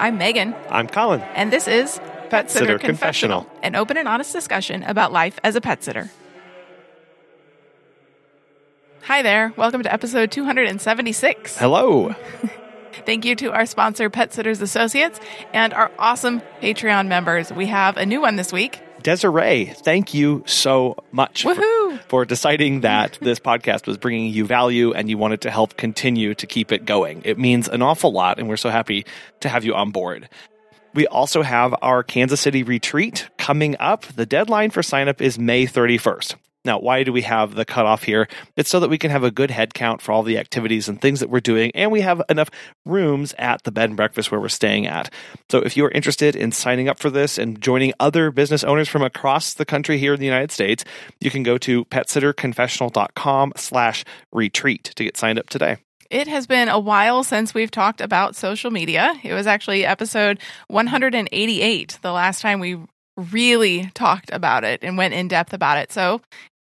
I'm Megan, I'm Colin. and this is Pet Sitter Confessional. an open and honest discussion about life as a pet sitter. Hi there. Welcome to episode 276. Hello. Thank you to our sponsor, Pet Sitters Associates, and our awesome Patreon members. We have a new one this week. Desiree, thank you so much for, for deciding that this podcast was bringing you value and you wanted to help continue to keep it going. It means an awful lot, and we're so happy to have you on board. We also have our Kansas City retreat coming up. The deadline for sign up is May 31st. Now, why do we have the cutoff here? It's so that we can have a good head count for all the activities and things that we're doing, and we have enough rooms at the bed and breakfast where we're staying at. So, if you are interested in signing up for this and joining other business owners from across the country here in the United States, you can go to petsitterconfessional.com slash retreat to get signed up today. It has been a while since we've talked about social media. It was actually episode 188, the last time we really talked about it and went in depth about it. So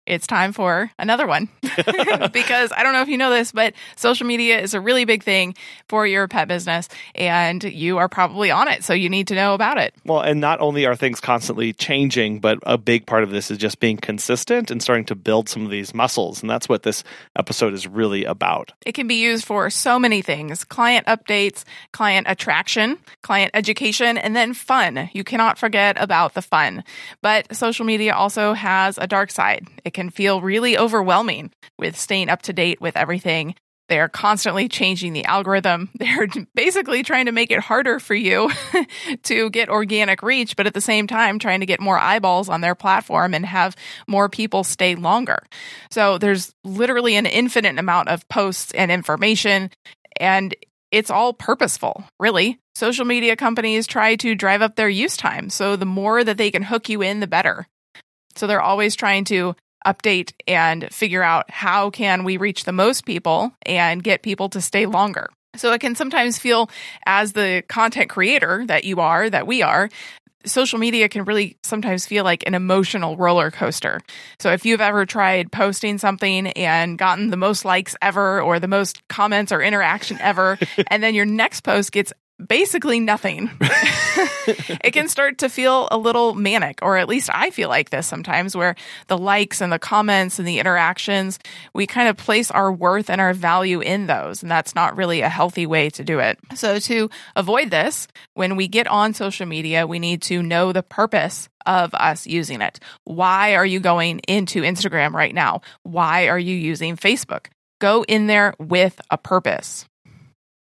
it's time for another one. because I don't know if you know this, but social media is a really big thing for your pet business and you are probably on it. So you need to know about it. Well, and not only are things constantly changing, but a big part of this is just being consistent and starting to build some of these muscles. And that's what this episode is really about. It can be used for so many things client updates, client attraction, client education, and then fun. You cannot forget about the fun. But social media also has a dark side. It can feel really overwhelming with staying up to date with everything. They're constantly changing the algorithm. They're basically trying to make it harder for you to get organic reach, but at the same time, trying to get more eyeballs on their platform and have more people stay longer. So there's literally an infinite amount of posts and information, and it's all purposeful, really. Social media companies try to drive up their use time. So the more that they can hook you in, the better. So they're always trying to update and figure out how can we reach the most people and get people to stay longer. So it can sometimes feel as the content creator that you are, that we are, social media can really sometimes feel like an emotional roller coaster. So if you've ever tried posting something and gotten the most likes ever or the most comments or interaction ever, and then your next post gets basically nothing, it can start to feel a little manic, or at least I feel like this sometimes, where the likes and the comments and the interactions, we kind of place our worth and our value in those. And that's not really a healthy way to do it. So, to avoid this, when we get on social media, we need to know the purpose of us using it. Why are you going into Instagram right now? Why are you using Facebook? Go in there with a purpose.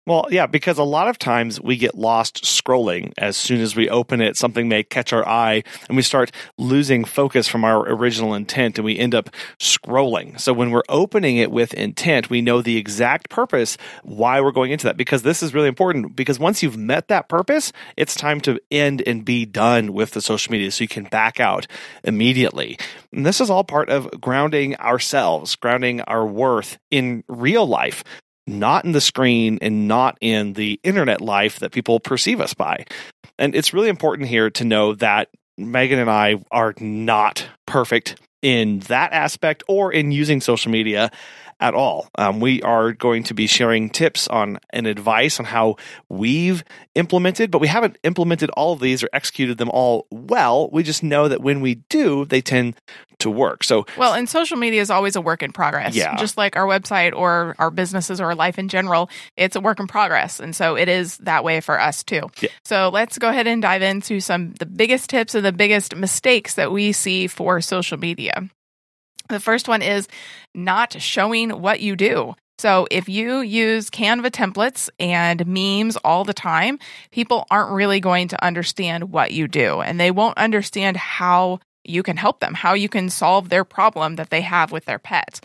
Well, yeah, because a lot of times we get lost scrolling. As soon as we open it, something may catch our eye and we start losing focus from our original intent and we end up scrolling. So when we're opening it with intent, we know the exact purpose why we're going into that because this is really important because once you've met that purpose, it's time to end and be done with the social media so you can back out immediately. And this is all part of grounding ourselves, grounding our worth in real life not in the screen and not in the internet life that people perceive us by. And it's really important here to know that Megan and I are not perfect in that aspect or in using social media at all. Um, we are going to be sharing tips on and advice on how we've implemented, but we haven't implemented all of these or executed them all well. We just know that when we do, they tend to work. So, Well, and social media is always a work in progress. Yeah. Just like our website or our businesses or our life in general, it's a work in progress. And so it is that way for us too. Yeah. So let's go ahead and dive into some the biggest tips and the biggest mistakes that we see for social media. The first one is not showing what you do. So if you use Canva templates and memes all the time, people aren't really going to understand what you do and they won't understand how you can help them, how you can solve their problem that they have with their pet.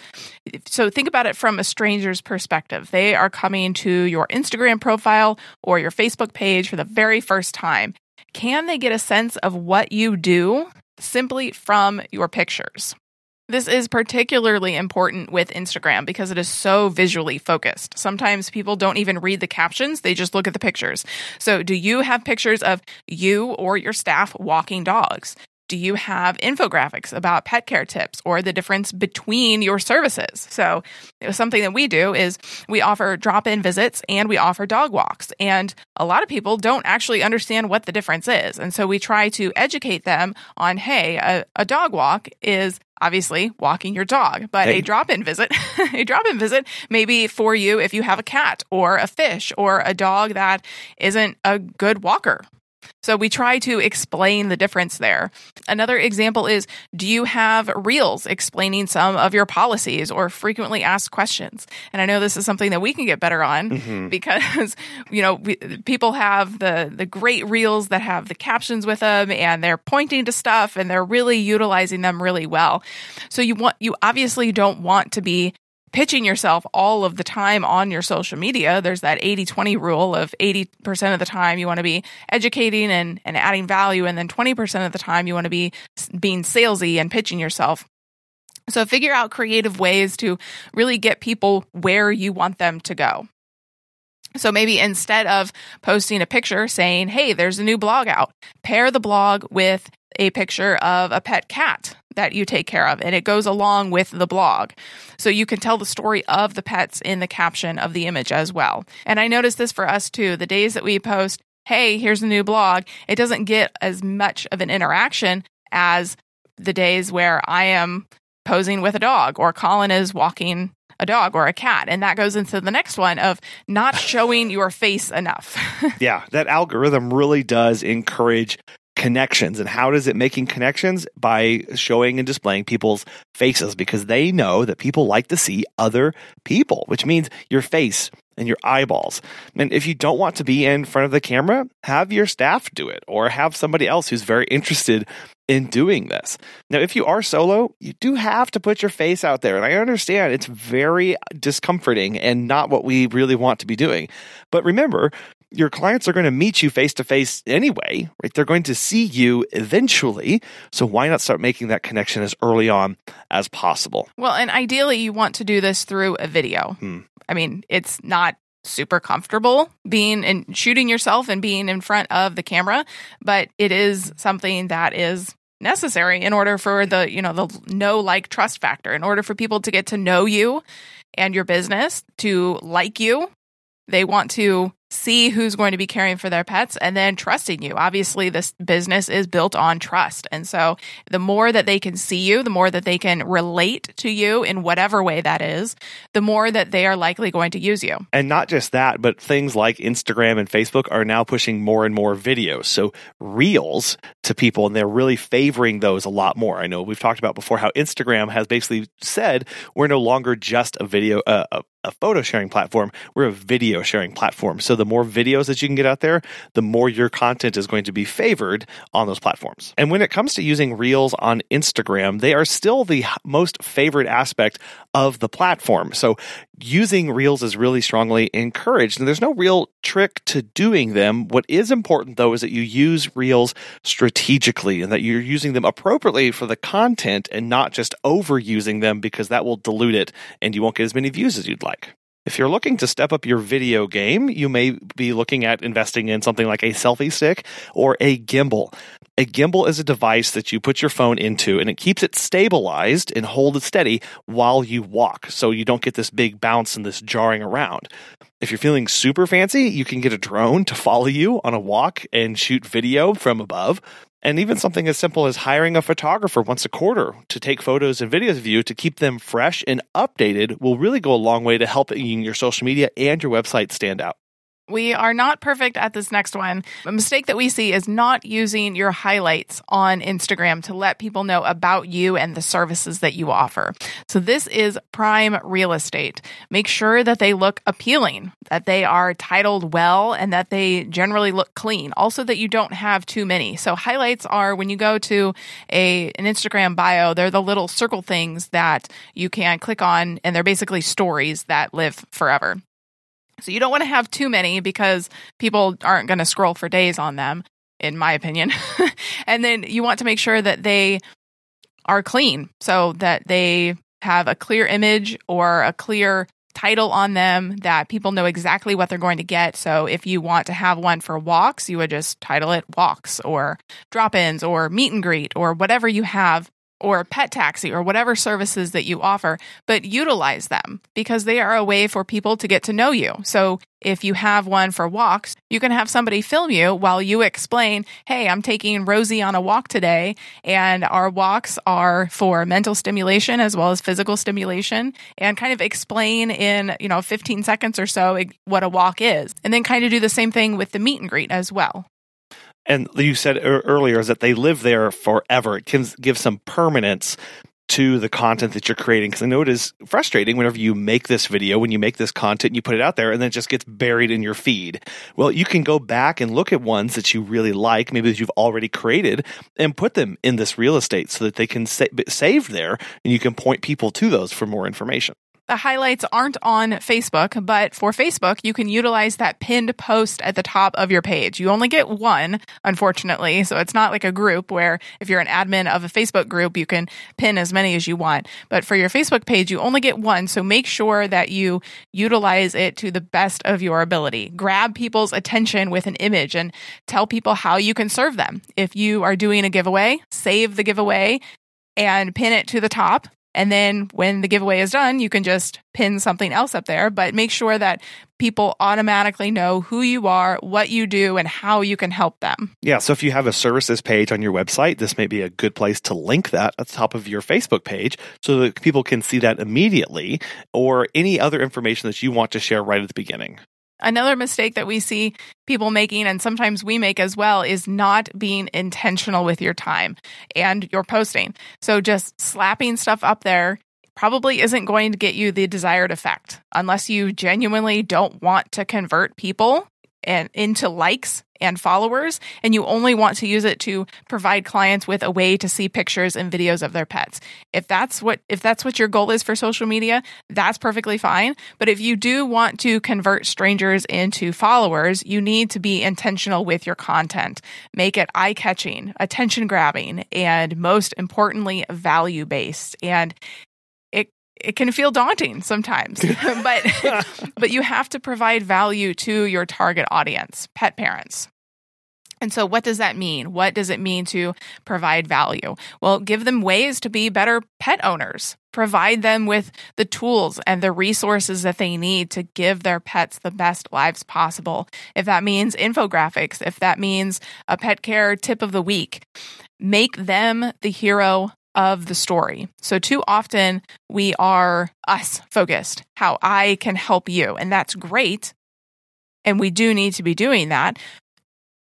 So think about it from a stranger's perspective. They are coming to your Instagram profile or your Facebook page for the very first time. Can they get a sense of what you do simply from your pictures? This is particularly important with Instagram because it is so visually focused. Sometimes people don't even read the captions, they just look at the pictures. So, do you have pictures of you or your staff walking dogs? Do you have infographics about pet care tips or the difference between your services? So, something that we do is we offer drop in visits and we offer dog walks. And a lot of people don't actually understand what the difference is. And so we try to educate them on hey, a, a dog walk is obviously walking your dog, but hey. a drop in visit, a drop in visit may be for you if you have a cat or a fish or a dog that isn't a good walker. So we try to explain the difference there. Another example is do you have reels explaining some of your policies or frequently asked questions? And I know this is something that we can get better on mm-hmm. because you know, we, people have the the great reels that have the captions with them and they're pointing to stuff and they're really utilizing them really well. So you want you obviously don't want to be pitching yourself all of the time on your social media. There's that 80 20 rule of 80% of the time you want to be educating and, and adding value, and then 20% of the time you want to be being salesy and pitching yourself. So figure out creative ways to really get people where you want them to go. So maybe instead of posting a picture saying, hey, there's a new blog out, pair the blog with a picture of a pet cat that you take care of, and it goes along with the blog. So you can tell the story of the pets in the caption of the image as well. And I noticed this for us too. The days that we post, hey, here's a new blog, it doesn't get as much of an interaction as the days where I am posing with a dog or Colin is walking a dog or a cat. And that goes into the next one of not showing your face enough. yeah, that algorithm really does encourage connections. And how does it making connections? By showing and displaying people's faces because they know that people like to see other people, which means your face and your eyeballs. And if you don't want to be in front of the camera, have your staff do it or have somebody else who's very interested in doing this. Now, if you are solo, you do have to put your face out there. And I understand it's very discomforting and not what we really want to be doing. But remember, your clients are going to meet you face to face anyway, right? They're going to see you eventually. So why not start making that connection as early on as possible? Well, and ideally, you want to do this through a video. Hmm. I mean, it's not super comfortable being and shooting yourself and being in front of the camera, but it is something that is necessary in order for the, you know, the know like trust factor, in order for people to get to know you and your business, to like you. They want to see who's going to be caring for their pets and then trusting you. Obviously, this business is built on trust. And so the more that they can see you, the more that they can relate to you in whatever way that is, the more that they are likely going to use you. And not just that, but things like Instagram and Facebook are now pushing more and more videos. So reels to people, and they're really favoring those a lot more. I know we've talked about before how Instagram has basically said we're no longer just a video, uh, a photo sharing platform, we're a video sharing platform. So the more videos that you can get out there, the more your content is going to be favored on those platforms. And when it comes to using Reels on Instagram, they are still the most favored aspect of the platform. So using Reels is really strongly encouraged. And there's no real trick to doing them. What is important though is that you use Reels strategically and that you're using them appropriately for the content and not just overusing them because that will dilute it and you won't get as many views as you'd like. If you're looking to step up your video game, you may be looking at investing in something like a selfie stick or a gimbal. A gimbal is a device that you put your phone into and it keeps it stabilized and hold it steady while you walk so you don't get this big bounce and this jarring around. If you're feeling super fancy, you can get a drone to follow you on a walk and shoot video from above. And even something as simple as hiring a photographer once a quarter to take photos and videos of you to keep them fresh and updated will really go a long way to helping your social media and your website stand out. We are not perfect at this next one. A mistake that we see is not using your highlights on Instagram to let people know about you and the services that you offer. So, this is prime real estate. Make sure that they look appealing, that they are titled well, and that they generally look clean. Also, that you don't have too many. So, highlights are when you go to a, an Instagram bio, they're the little circle things that you can click on, and they're basically stories that live forever. So you don't want to have too many because people aren't going to scroll for days on them, in my opinion. and then you want to make sure that they are clean so that they have a clear image or a clear title on them that people know exactly what they're going to get. So if you want to have one for walks, you would just title it walks or drop ins or meet and greet or whatever you have or pet taxi or whatever services that you offer, but utilize them because they are a way for people to get to know you. So if you have one for walks, you can have somebody film you while you explain, Hey, I'm taking Rosie on a walk today. And our walks are for mental stimulation as well as physical stimulation and kind of explain in, you know, 15 seconds or so what a walk is. And then kind of do the same thing with the meet and greet as well and you said earlier is that they live there forever. It can give some permanence to the content that you're creating because I know it is frustrating whenever you make this video, when you make this content, and you put it out there, and then it just gets buried in your feed. Well, you can go back and look at ones that you really like, maybe that you've already created, and put them in this real estate so that they can sa- saved there, and you can point people to those for more information. The highlights aren't on Facebook, but for Facebook, you can utilize that pinned post at the top of your page. You only get one, unfortunately. So it's not like a group where if you're an admin of a Facebook group, you can pin as many as you want. But for your Facebook page, you only get one. So make sure that you utilize it to the best of your ability. Grab people's attention with an image and tell people how you can serve them. If you are doing a giveaway, save the giveaway and pin it to the top and then when the giveaway is done, you can just pin something else up there, but make sure that people automatically know who you are, what you do, and how you can help them. Yeah. So if you have a services page on your website, this may be a good place to link that at the top of your Facebook page so that people can see that immediately or any other information that you want to share right at the beginning. Another mistake that we see people making, and sometimes we make as well, is not being intentional with your time and your posting. So just slapping stuff up there probably isn't going to get you the desired effect unless you genuinely don't want to convert people and into likes and followers and you only want to use it to provide clients with a way to see pictures and videos of their pets. If that's what if that's what your goal is for social media, that's perfectly fine, but if you do want to convert strangers into followers, you need to be intentional with your content. Make it eye-catching, attention-grabbing, and most importantly, value-based. And it can feel daunting sometimes but but you have to provide value to your target audience pet parents and so, what does that mean? What does it mean to provide value? Well, give them ways to be better pet owners. Provide them with the tools and the resources that they need to give their pets the best lives possible. If that means infographics, if that means a pet care tip of the week, make them the hero of the story. So, too often we are us focused, how I can help you. And that's great. And we do need to be doing that.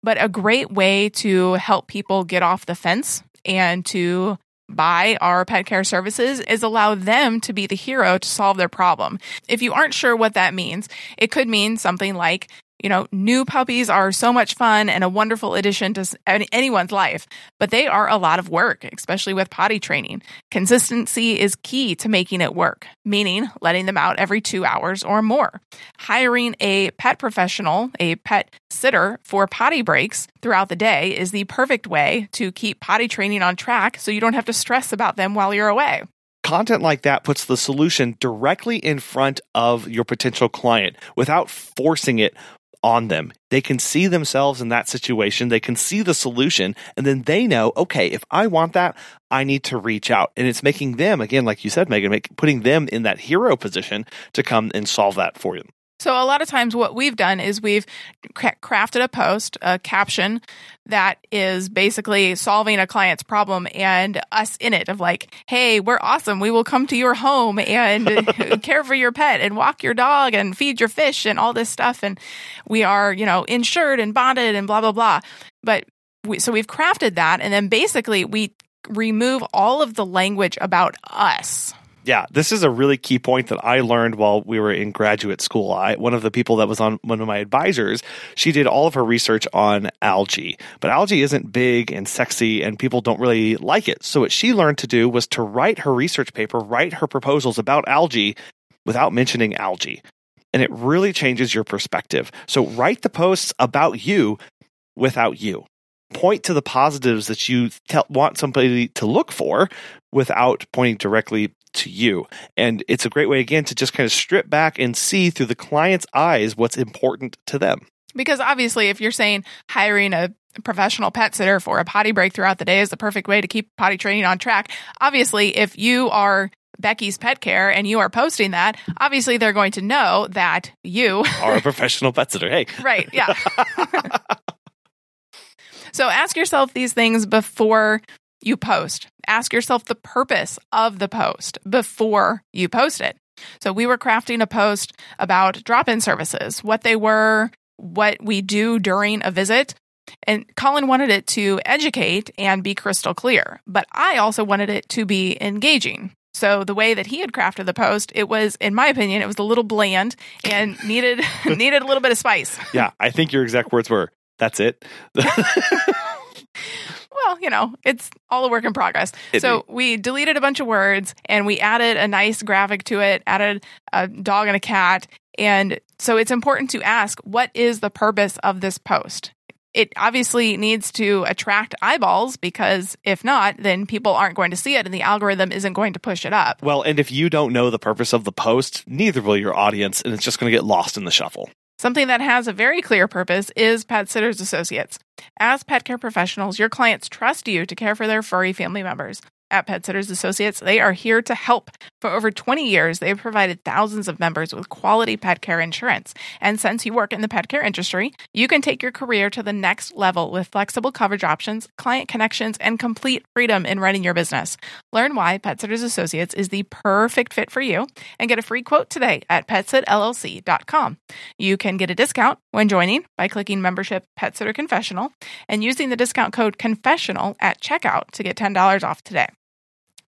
But a great way to help people get off the fence and to buy our pet care services is allow them to be the hero to solve their problem. If you aren't sure what that means, it could mean something like you know, new puppies are so much fun and a wonderful addition to anyone's life, but they are a lot of work, especially with potty training. Consistency is key to making it work, meaning letting them out every two hours or more. Hiring a pet professional, a pet sitter for potty breaks throughout the day is the perfect way to keep potty training on track so you don't have to stress about them while you're away content like that puts the solution directly in front of your potential client without forcing it on them. They can see themselves in that situation. They can see the solution and then they know, okay, if I want that, I need to reach out. And it's making them, again, like you said, Megan, make, putting them in that hero position to come and solve that for them. So, a lot of times, what we've done is we've crafted a post, a caption that is basically solving a client's problem and us in it of like, hey, we're awesome. We will come to your home and care for your pet and walk your dog and feed your fish and all this stuff. And we are, you know, insured and bonded and blah, blah, blah. But we, so we've crafted that. And then basically, we remove all of the language about us yeah, this is a really key point that I learned while we were in graduate school. I, one of the people that was on one of my advisors, she did all of her research on algae, but algae isn't big and sexy and people don't really like it. So what she learned to do was to write her research paper, write her proposals about algae without mentioning algae. And it really changes your perspective. So write the posts about you without you point to the positives that you want somebody to look for without pointing directly to you. And it's a great way, again, to just kind of strip back and see through the client's eyes what's important to them. Because obviously, if you're saying hiring a professional pet sitter for a potty break throughout the day is the perfect way to keep potty training on track, obviously, if you are Becky's Pet Care and you are posting that, obviously they're going to know that you are a professional pet sitter. Hey. right. Yeah. so ask yourself these things before you post. Ask yourself the purpose of the post before you post it. So we were crafting a post about drop in services, what they were, what we do during a visit. And Colin wanted it to educate and be crystal clear, but I also wanted it to be engaging. So the way that he had crafted the post, it was, in my opinion, it was a little bland and needed needed a little bit of spice. Yeah, I think your exact words were, "That's it." well, you know, it's all a work in progress. It- so we deleted a bunch of words and we added a nice graphic to it, added a dog and a cat. And so it's important to ask what is the purpose of this post? It obviously needs to attract eyeballs because if not, then people aren't going to see it and the algorithm isn't going to push it up. Well, and if you don't know the purpose of the post, neither will your audience, and it's just going to get lost in the shuffle. Something that has a very clear purpose is Pet Sitters Associates. As pet care professionals, your clients trust you to care for their furry family members. At Pet Sitters Associates, they are here to help. For over 20 years, they've provided thousands of members with quality pet care insurance. And since you work in the pet care industry, you can take your career to the next level with flexible coverage options, client connections, and complete freedom in running your business. Learn why Pet Sitters Associates is the perfect fit for you and get a free quote today at petsitllc.com. You can get a discount when joining by clicking membership Pet Sitter Confessional and using the discount code confessional at checkout to get $10 off today.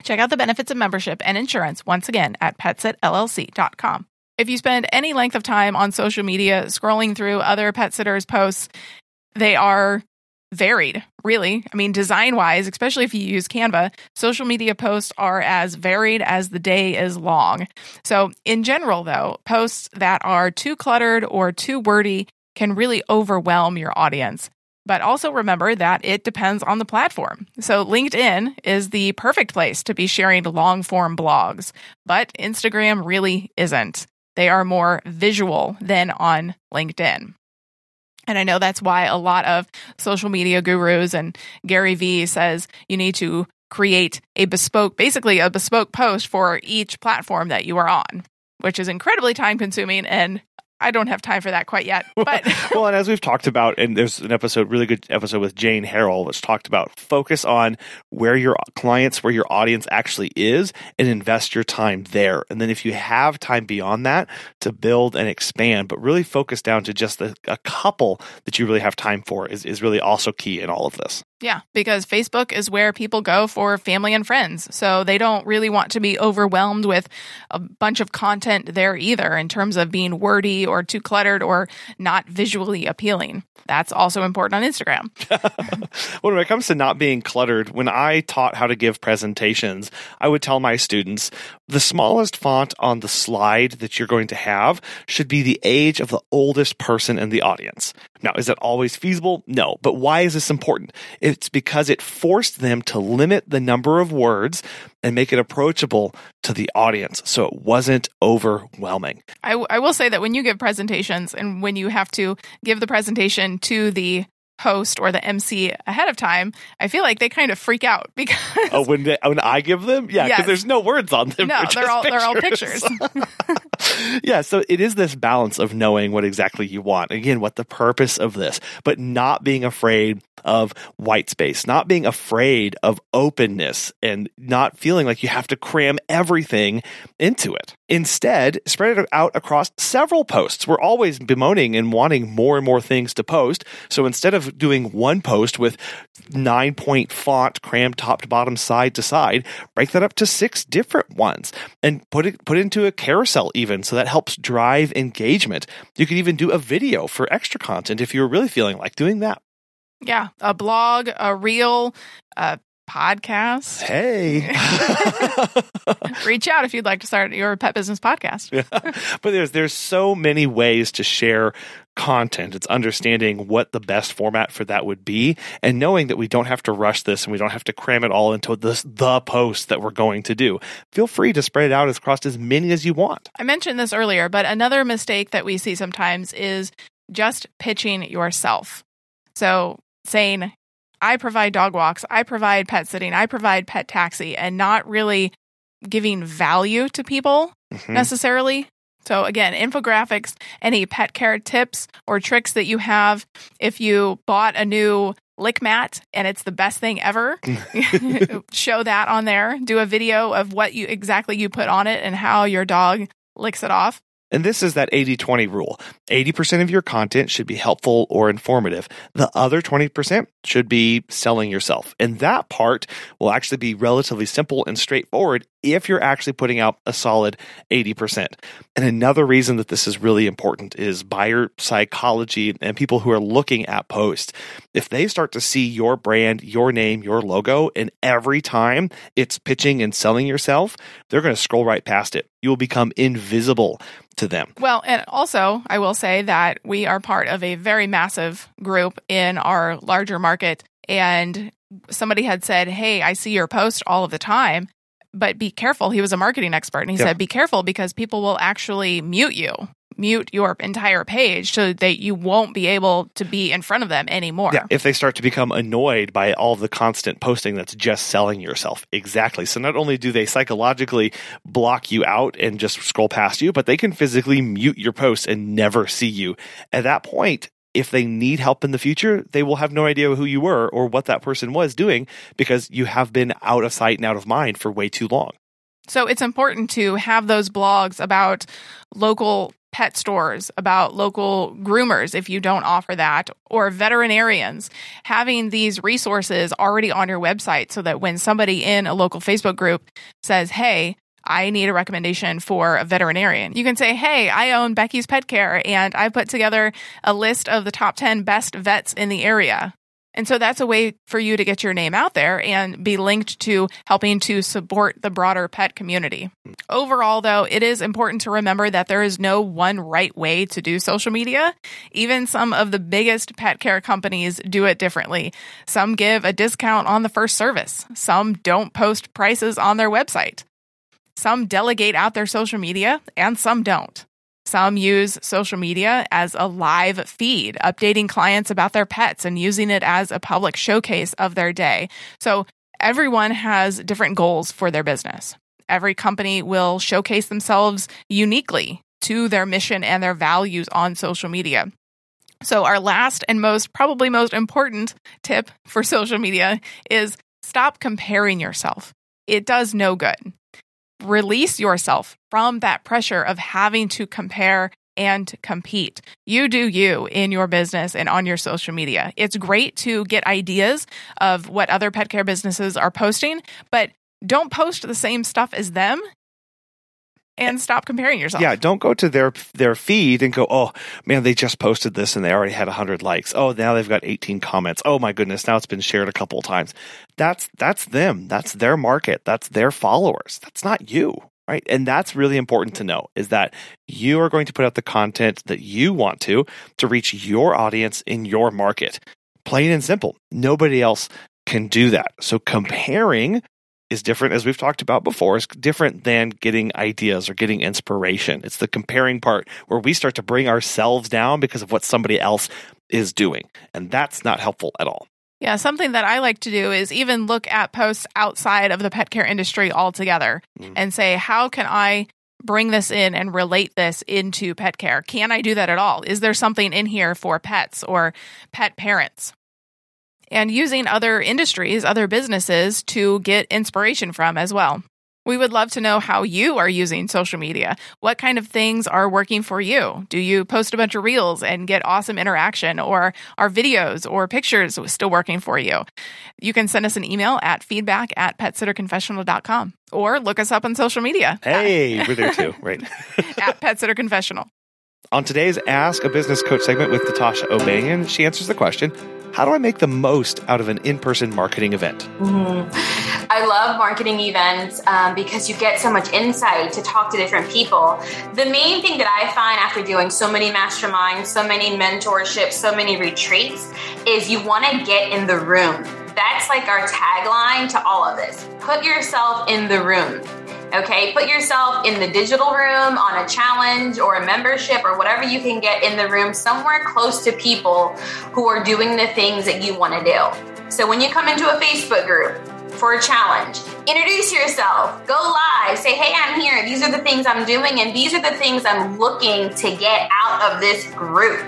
Check out the benefits of membership and insurance once again at petsitllc.com. If you spend any length of time on social media scrolling through other pet sitters' posts, they are varied, really. I mean, design wise, especially if you use Canva, social media posts are as varied as the day is long. So, in general, though, posts that are too cluttered or too wordy can really overwhelm your audience. But also remember that it depends on the platform. So, LinkedIn is the perfect place to be sharing long form blogs, but Instagram really isn't. They are more visual than on LinkedIn. And I know that's why a lot of social media gurus and Gary Vee says you need to create a bespoke, basically a bespoke post for each platform that you are on, which is incredibly time consuming. And I don't have time for that quite yet. But well, and as we've talked about, and there's an episode, really good episode with Jane Harrell, which talked about focus on where your clients, where your audience actually is, and invest your time there. And then if you have time beyond that to build and expand, but really focus down to just a, a couple that you really have time for is, is really also key in all of this. Yeah, because Facebook is where people go for family and friends. So they don't really want to be overwhelmed with a bunch of content there either in terms of being wordy or too cluttered or not visually appealing. That's also important on Instagram. when it comes to not being cluttered, when I taught how to give presentations, I would tell my students the smallest font on the slide that you're going to have should be the age of the oldest person in the audience. Now, is that always feasible? No. But why is this important? It's because it forced them to limit the number of words and make it approachable to the audience so it wasn't overwhelming. I, w- I will say that when you give presentations and when you have to give the presentation to the host or the MC ahead of time, I feel like they kind of freak out because oh, when they, when I give them, yeah, because Yes. there's no words on them. no, They're all just they're all pictures. yeah, so it is this balance of knowing what exactly you want. Again, what the purpose of this, but not being afraid of white space, not being afraid of openness and not feeling like you have to cram everything into it. Instead, spread it out across several posts. We're always bemoaning and wanting more and more things to post. So instead of doing one post with nine point font crammed top to bottom, side to side, break that up to six different ones and put it put into a carousel even so that helps drive engagement. You could even do a video for extra content if you're really feeling like doing that. Yeah, a blog, a reel, a podcast. Hey. Reach out if you'd like to start your pet business podcast. but there's there's so many ways to share content. It's understanding what the best format for that would be and knowing that we don't have to rush this and we don't have to cram it all into this the post that we're going to do. Feel free to spread it out across as many as you want. I mentioned this earlier, but another mistake that we see sometimes is just pitching yourself. So saying, I provide dog walks, I provide pet sitting, I provide pet taxi, and not really giving value to people Mhm. necessarily. So, again, infographics, any pet care tips or tricks that you have. If you bought a new lick mat and it's the best thing ever, show that on there. Do a video of what you exactly you put on it and how your dog licks it off. And this is that 80 20 rule 80% of your content should be helpful or informative. The other 20% should be selling yourself. And that part will actually be relatively simple and straightforward if you're actually putting out a solid 80%. And another reason that this is really important is buyer psychology and people who are looking at posts. If they start to see your brand, your name, your logo, and every time it's pitching and selling yourself, they're going to scroll right past it. You will become invisible to them. Well, and also, I will say that we are part of a very massive group in our larger market. And somebody had said, Hey, I see your post all of the time, but be careful. He was a marketing expert. And he Yeah. said, Be careful because people will actually mute you, mute your entire page so that you won't be able to be in front of them anymore. Yeah, if they start to become annoyed by all the constant posting that's just selling yourself. Exactly. So not only do they psychologically block you out and just scroll past you, but they can physically mute your posts and never see you. At that point, if they need help in the future, they will have no idea who you were or what that person was doing because you have been out of sight and out of mind for way too long. So it's important to have those blogs about local pet stores, about local groomers if you don't offer that, or veterinarians. Having these resources already on your website so that when somebody in a local Facebook group says, Hey, I need a recommendation for a veterinarian. You can say, Hey, I own Becky's Pet Care and I put together a list of the top 10 best vets in the area. And so that's a way for you to get your name out there and be linked to helping to support the broader pet community. Overall, though, it is important to remember that there is no one right way to do social media. Even some of the biggest pet care companies do it differently. Some give a discount on the first service, some don't post prices on their website. Some delegate out their social media, and some don't. Some use social media as a live feed, updating clients about their pets and using it as a public showcase of their day. So everyone has different goals for their business. Every company will showcase themselves uniquely to their mission and their values on social media. So, our last and most, probably most important tip for social media is stop comparing yourself. It does no good release yourself from that pressure of having to compare and compete. You do you in your business and on your social media. It's great to get ideas of what other pet care businesses are posting, but don't post the same stuff as them and stop comparing yourself. Yeah, don't go to their their feed and go, "Oh, man, they just posted this and they already had 100 likes. Oh, now they've got 18 comments. Oh my goodness, now it's been shared a couple times." That's that's them. That's their market. That's their followers. That's not you, right? And that's really important to know is that you are going to put out the content that you want to to reach your audience in your market. Plain and simple. Nobody else can do that. So comparing is different, as we've talked about before, is different than getting ideas or getting inspiration. It's the comparing part where we start to bring ourselves down because of what somebody else is doing. And that's not helpful at all. Yeah, something that I like to do is even look at posts outside of the pet care industry altogether Mhm. and say, how can I bring this in and relate this into pet care? Can I do that at all? Is there something in here for pets or pet parents? And using other industries, other businesses to get inspiration from as well. We would love to know how you are using social media. What kind of things are working for you? Do you post a bunch of reels and get awesome interaction, or are videos or pictures still working for you? You can send us an email at feedback at petsitterconfessional.com or look us up on social media Hey, we're there too, right? at Pet Sitter Confessional. On today's Ask a Business Coach segment with Natasha O'Banion, she answers the question how do I make the most out of an in person marketing event? Mm-hmm. I love marketing events um, because you get so much insight to talk to different people. The main thing that I find after doing so many masterminds, so many mentorships, so many retreats is you want to get in the room. That's like our tagline to all of this. Put yourself in the room. Okay, put yourself in the digital room on a challenge or a membership or whatever you can get in the room somewhere close to people who are doing the things that you want to do. So when you come into a Facebook group, for a challenge. Introduce yourself, go live, say, hey, I'm here. These are the things I'm doing, and these are the things I'm looking to get out of this group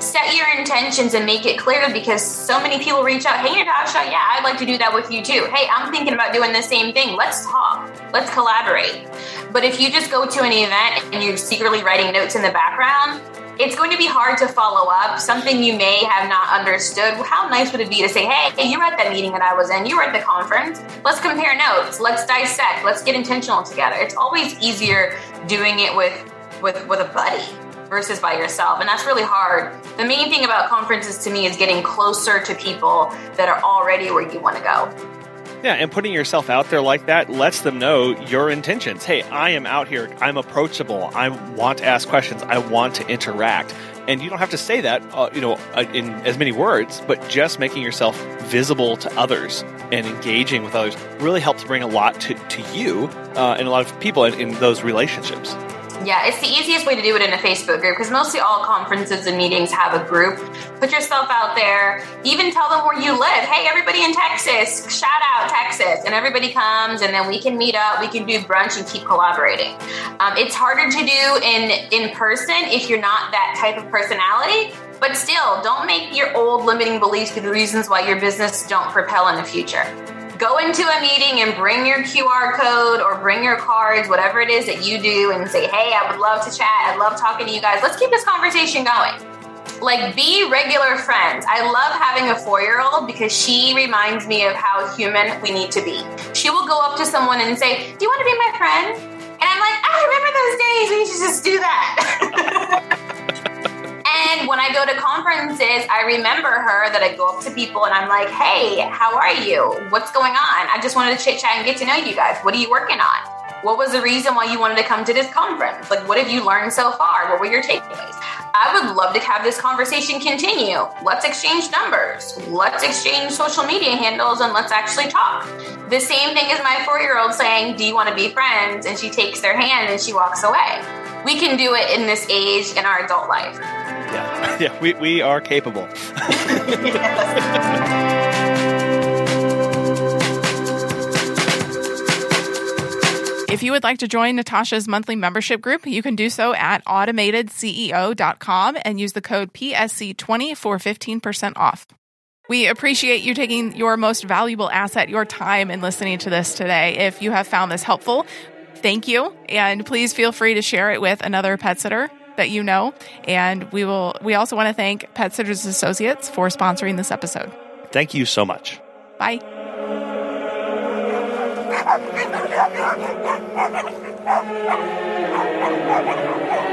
set your intentions and make it clear because so many people reach out, hey, Natasha, yeah, I'd like to do that with you too. Hey, I'm thinking about doing the same thing. Let's talk. Let's collaborate. But if you just go to an event and you're secretly writing notes in the background, it's going to be hard to follow up something you may have not understood. How nice would it be to say, hey, you were at that meeting that I was in, you were at the conference. Let's compare notes, let's dissect, let's get intentional together. It's always easier doing it with with with a buddy versus by yourself. And that's really hard. The main thing about conferences to me is getting closer to people that are already where you want to go. Yeah, and putting yourself out there like that lets them know your intentions. Hey, I am out here. I'm approachable. I want to ask questions. I want to interact. And you don't have to say that, uh, you know, uh, in as many words, but just making yourself visible to others and engaging with others really helps bring a lot to, to you uh, and a lot of people in, in those relationships. Yeah, it's the easiest way to do it in a Facebook group because mostly all conferences and meetings have a group. Put yourself out there. Even tell them where you live. Hey, everybody in Texas, shout out Texas. And everybody comes and then we can meet up, we can do brunch and keep collaborating. Um, it's harder to do in, in person if you're not that type of personality. But still, don't make your old limiting beliefs be the reasons why your business don't propel in the future go into a meeting and bring your QR code or bring your cards, whatever it is that you do, and say, hey, I would love to chat. I love talking to you guys. Let's keep this conversation going. Like, be regular friends. I love having a four year old because she reminds me of how human we need to be. She will go up to someone and say, Do you want to be my friend? And I'm like, I remember those days. We should just do that. And when I go to conferences, I remember her that I go up to people and I'm like, hey, how are you? What's going on? I just wanted to chit chat and get to know you guys. What are you working on? What was the reason why you wanted to come to this conference? Like, what have you learned so far? What were your takeaways? I would love to have this conversation continue. Let's exchange numbers. Let's exchange social media handles and let's actually talk. The same thing as my four year old saying, Do you want to be friends? And she takes their hand and she walks away. We can do it in this age in our adult life. Yeah, yeah, we, we are capable. If you would like to join Natasha's monthly membership group, you can do so at automatedceo.com and use the code PSC20 for 15% off. We appreciate you taking your most valuable asset, your time, and listening to this today. If you have found this helpful, thank you. And please feel free to share it with another pet sitter that you know. And we will we also want to thank Pet Sitters Associates for sponsoring this episode. Thank you so much. Bye.